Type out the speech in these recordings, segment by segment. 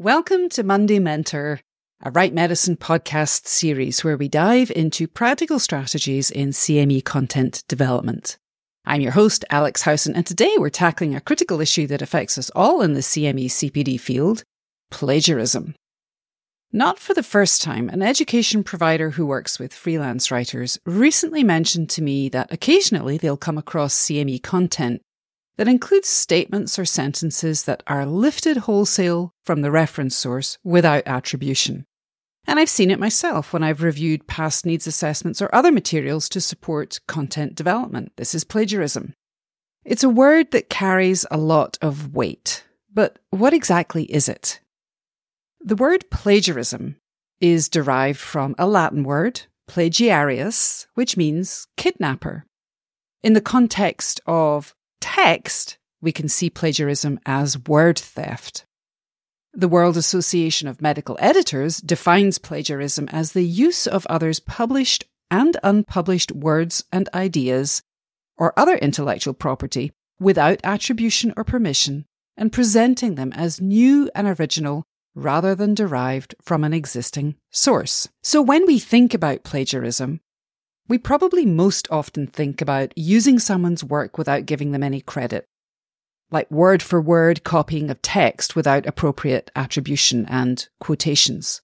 Welcome to Monday Mentor, a Write Medicine podcast series where we dive into practical strategies in CME content development. I'm your host, Alex Howson, and today we're tackling a critical issue that affects us all in the CME CPD field plagiarism. Not for the first time, an education provider who works with freelance writers recently mentioned to me that occasionally they'll come across CME content that includes statements or sentences that are lifted wholesale from the reference source without attribution. And I've seen it myself when I've reviewed past needs assessments or other materials to support content development. This is plagiarism. It's a word that carries a lot of weight. But what exactly is it? The word plagiarism is derived from a Latin word, plagiarius, which means kidnapper. In the context of text, we can see plagiarism as word theft. The World Association of Medical Editors defines plagiarism as the use of others' published and unpublished words and ideas or other intellectual property without attribution or permission and presenting them as new and original rather than derived from an existing source. So when we think about plagiarism, we probably most often think about using someone's work without giving them any credit, like word for word copying of text without appropriate attribution and quotations.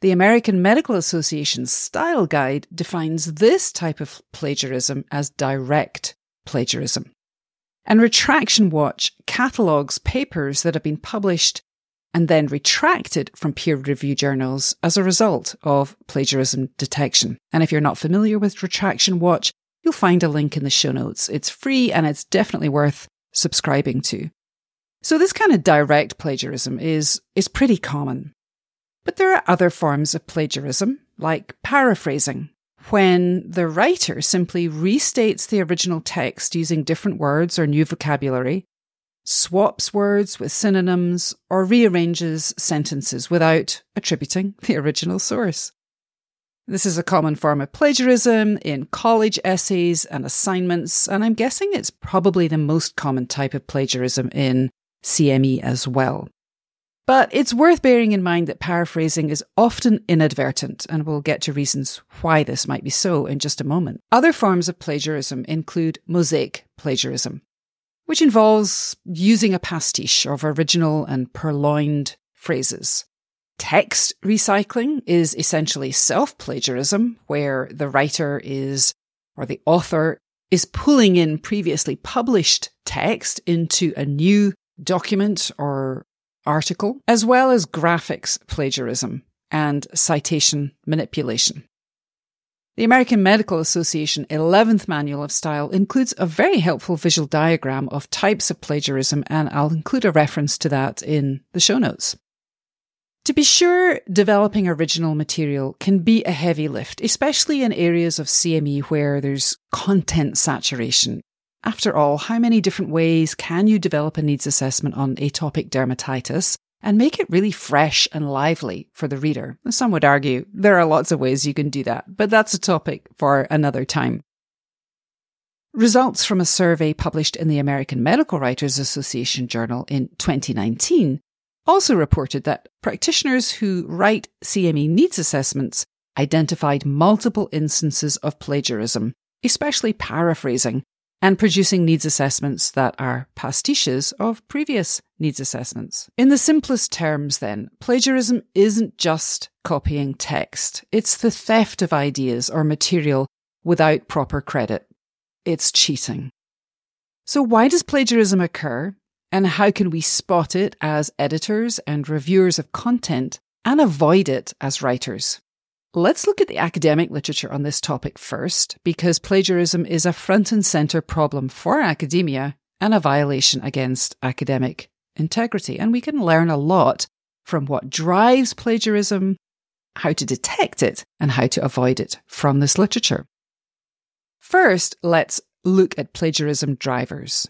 The American Medical Association's style guide defines this type of plagiarism as direct plagiarism. And Retraction Watch catalogues papers that have been published and then retracted from peer review journals as a result of plagiarism detection. And if you're not familiar with Retraction Watch, you'll find a link in the show notes. It's free and it's definitely worth subscribing to. So this kind of direct plagiarism is, is pretty common. But there are other forms of plagiarism, like paraphrasing, when the writer simply restates the original text using different words or new vocabulary swaps words with synonyms, or rearranges sentences without attributing the original source. This is a common form of plagiarism in college essays and assignments, and I'm guessing it's probably the most common type of plagiarism in CME as well. But it's worth bearing in mind that paraphrasing is often inadvertent, and we'll get to reasons why this might be so in just a moment. Other forms of plagiarism include mosaic plagiarism which involves using a pastiche of original and purloined phrases. Text recycling is essentially self plagiarism, where the writer is, or the author is pulling in previously published text into a new document or article, as well as graphics plagiarism and citation manipulation. The American Medical Association 11th Manual of Style includes a very helpful visual diagram of types of plagiarism, and I'll include a reference to that in the show notes. To be sure, developing original material can be a heavy lift, especially in areas of CME where there's content saturation. After all, how many different ways can you develop a needs assessment on atopic dermatitis and make it really fresh and lively for the reader. Some would argue there are lots of ways you can do that, but that's a topic for another time. Results from a survey published in the American Medical Writers Association journal in 2019 also reported that practitioners who write CME needs assessments identified multiple instances of plagiarism, especially paraphrasing, and producing needs assessments that are pastiches of previous needs assessments. In the simplest terms, then, plagiarism isn't just copying text, it's the theft of ideas or material without proper credit. It's cheating. So, why does plagiarism occur? And how can we spot it as editors and reviewers of content and avoid it as writers? Let's look at the academic literature on this topic first, because plagiarism is a front and center problem for academia and a violation against academic integrity. And we can learn a lot from what drives plagiarism, how to detect it, and how to avoid it from this literature. First, let's look at plagiarism drivers.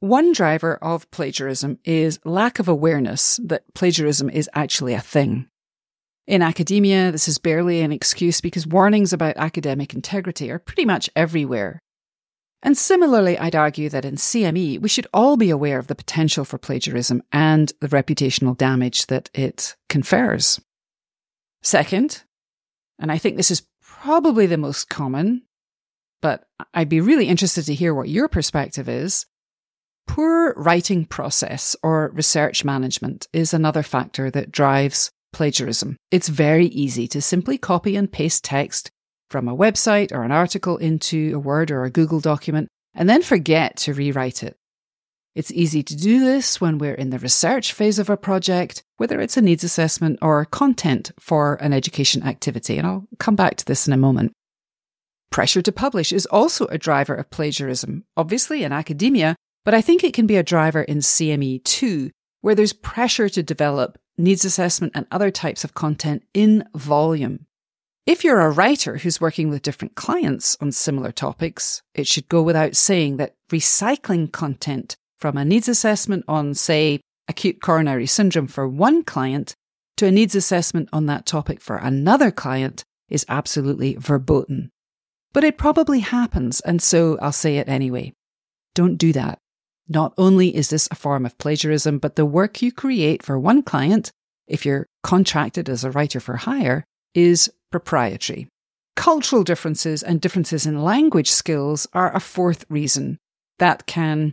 One driver of plagiarism is lack of awareness that plagiarism is actually a thing. In academia, this is barely an excuse because warnings about academic integrity are pretty much everywhere. And similarly, I'd argue that in CME, we should all be aware of the potential for plagiarism and the reputational damage that it confers. Second, and I think this is probably the most common, but I'd be really interested to hear what your perspective is. Poor writing process or research management is another factor that drives plagiarism. It's very easy to simply copy and paste text from a website or an article into a Word or a Google document and then forget to rewrite it. It's easy to do this when we're in the research phase of a project, whether it's a needs assessment or content for an education activity. And I'll come back to this in a moment. Pressure to publish is also a driver of plagiarism, obviously in academia, but I think it can be a driver in CME too, where there's pressure to develop needs assessment and other types of content in volume. If you're a writer who's working with different clients on similar topics, it should go without saying that recycling content from a needs assessment on, say, acute coronary syndrome for one client to a needs assessment on that topic for another client is absolutely verboten. But it probably happens, and so I'll say it anyway. Don't do that. Not only is this a form of plagiarism, but the work you create for one client, if you're contracted as a writer for hire, is proprietary. Cultural differences and differences in language skills are a fourth reason that can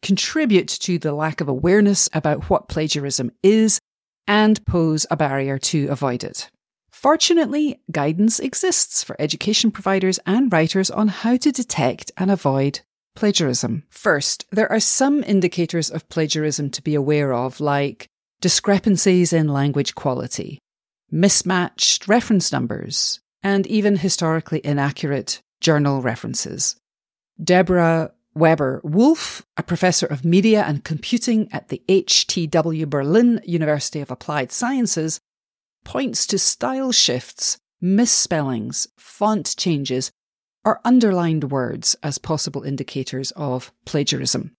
contribute to the lack of awareness about what plagiarism is and pose a barrier to avoid it. Fortunately, guidance exists for education providers and writers on how to detect and avoid plagiarism. First, there are some indicators of plagiarism to be aware of, like discrepancies in language quality, mismatched reference numbers, and even historically inaccurate journal references. Deborah Weber-Wulff, a professor of media and computing at the HTW Berlin University of Applied Sciences, points to style shifts, misspellings, font changes, or underlined words as possible indicators of plagiarism.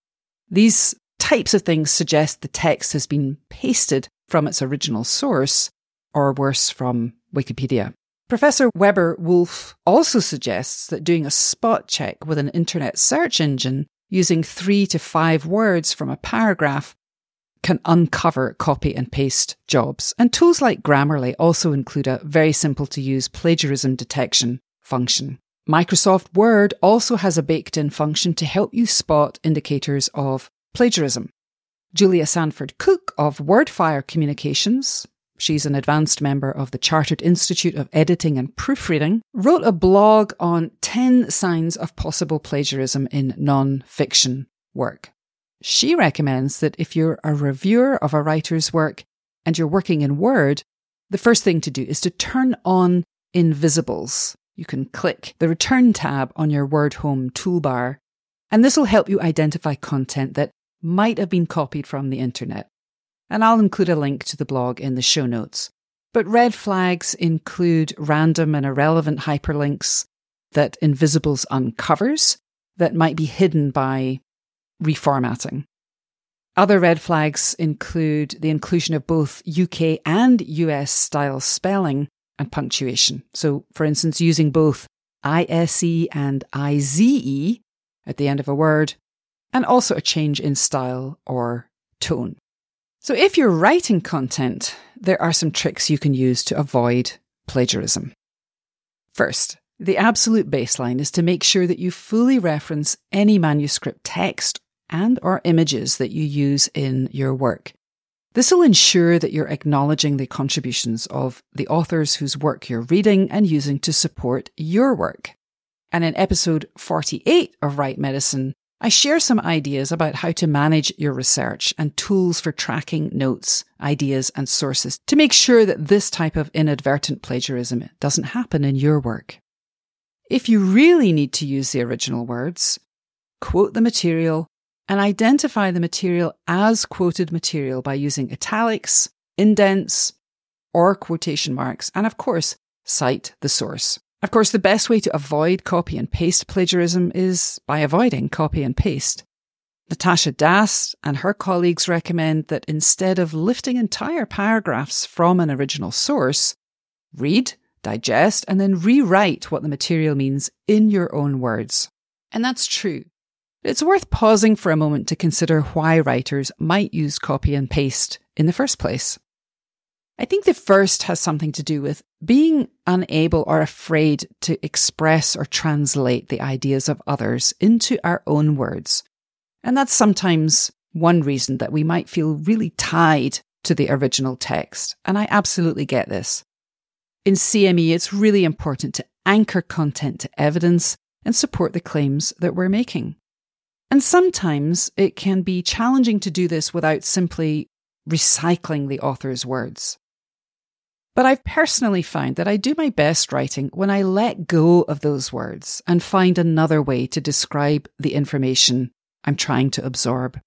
These types of things suggest the text has been pasted from its original source, or worse, from Wikipedia. Professor Weber-Wulff also suggests that doing a spot check with an internet search engine using three to five words from a paragraph can uncover copy and paste jobs. And tools like Grammarly also include a very simple to use plagiarism detection function. Microsoft Word also has a baked in function to help you spot indicators of plagiarism. Julia Sandford-Cooke of WordFire Communications she's an advanced member of the Chartered Institute of Editing and Proofreading, wrote a blog on 10 signs of possible plagiarism in non-fiction work. She recommends that if you're a reviewer of a writer's work and you're working in Word, the first thing to do is to turn on invisibles. You can click the return tab on your Word Home toolbar, and this will help you identify content that might have been copied from the internet and I'll include a link to the blog in the show notes. But red flags include random and irrelevant hyperlinks that Invisibles uncovers that might be hidden by reformatting. Other red flags include the inclusion of both UK and US style spelling and punctuation. So, for instance, using both ISE and IZE at the end of a word, and also a change in style or tone. So, if you're writing content, there are some tricks you can use to avoid plagiarism. First, the absolute baseline is to make sure that you fully reference any manuscript text and or images that you use in your work. This will ensure that you're acknowledging the contributions of the authors whose work you're reading and using to support your work. And in episode 48 of Write Medicine, I share some ideas about how to manage your research and tools for tracking notes, ideas, and sources to make sure that this type of inadvertent plagiarism doesn't happen in your work. If you really need to use the original words, quote the material and identify the material as quoted material by using italics, indents, or quotation marks, and of course, cite the source. Of course, the best way to avoid copy and paste plagiarism is by avoiding copy and paste. Natasha Das and her colleagues recommend that instead of lifting entire paragraphs from an original source, read, digest, and then rewrite what the material means in your own words. And that's true. It's worth pausing for a moment to consider why writers might use copy and paste in the first place. I think the first has something to do with being unable or afraid to express or translate the ideas of others into our own words. And that's sometimes one reason that we might feel really tied to the original text. And I absolutely get this. In CME, it's really important to anchor content to evidence and support the claims that we're making. And sometimes it can be challenging to do this without simply recycling the author's words. But I've personally found that I do my best writing when I let go of those words and find another way to describe the information I'm trying to absorb.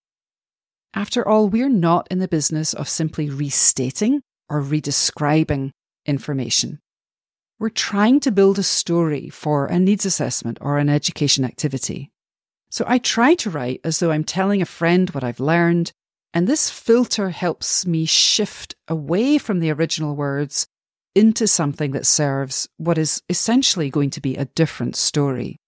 After all, we're not in the business of simply restating or redescribing information. We're trying to build a story for a needs assessment or an education activity. So I try to write as though I'm telling a friend what I've learned, and this filter helps me shift away from the original words into something that serves what is essentially going to be a different story.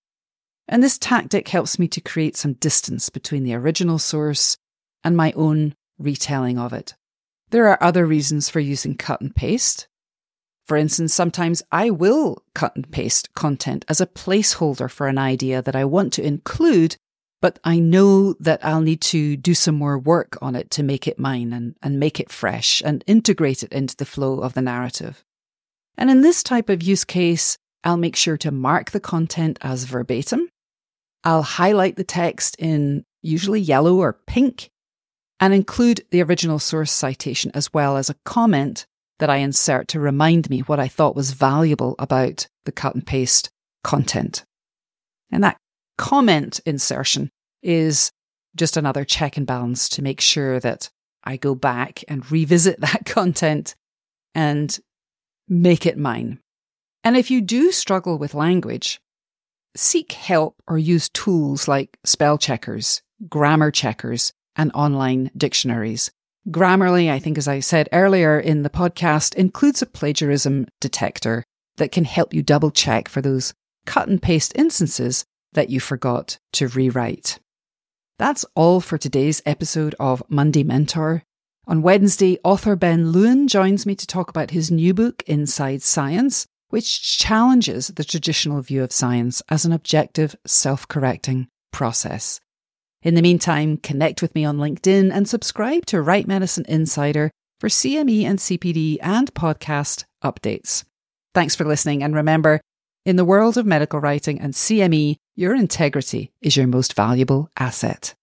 And this tactic helps me to create some distance between the original source and my own retelling of it. There are other reasons for using cut and paste. For instance, sometimes I will cut and paste content as a placeholder for an idea that I want to include, but I know that I'll need to do some more work on it to make it mine and, and make it fresh and integrate it into the flow of the narrative. And in this type of use case, I'll make sure to mark the content as verbatim. I'll highlight the text in usually yellow or pink and include the original source citation as well as a comment that I insert to remind me what I thought was valuable about the cut and paste content. And that comment insertion is just another check and balance to make sure that I go back and revisit that content and make it mine. And if you do struggle with language, seek help or use tools like spell checkers, grammar checkers, and online dictionaries. Grammarly, I think, as I said earlier in the podcast, includes a plagiarism detector that can help you double check for those cut and paste instances that you forgot to rewrite. That's all for today's episode of Monday Mentor. On Wednesday, author Ben Lewin joins me to talk about his new book, Inside Science, which challenges the traditional view of science as an objective, self correcting process. In the meantime, connect with me on LinkedIn and subscribe to Write Medicine Insider for CME and CPD and podcast updates. Thanks for listening. And remember, in the world of medical writing and CME, your integrity is your most valuable asset.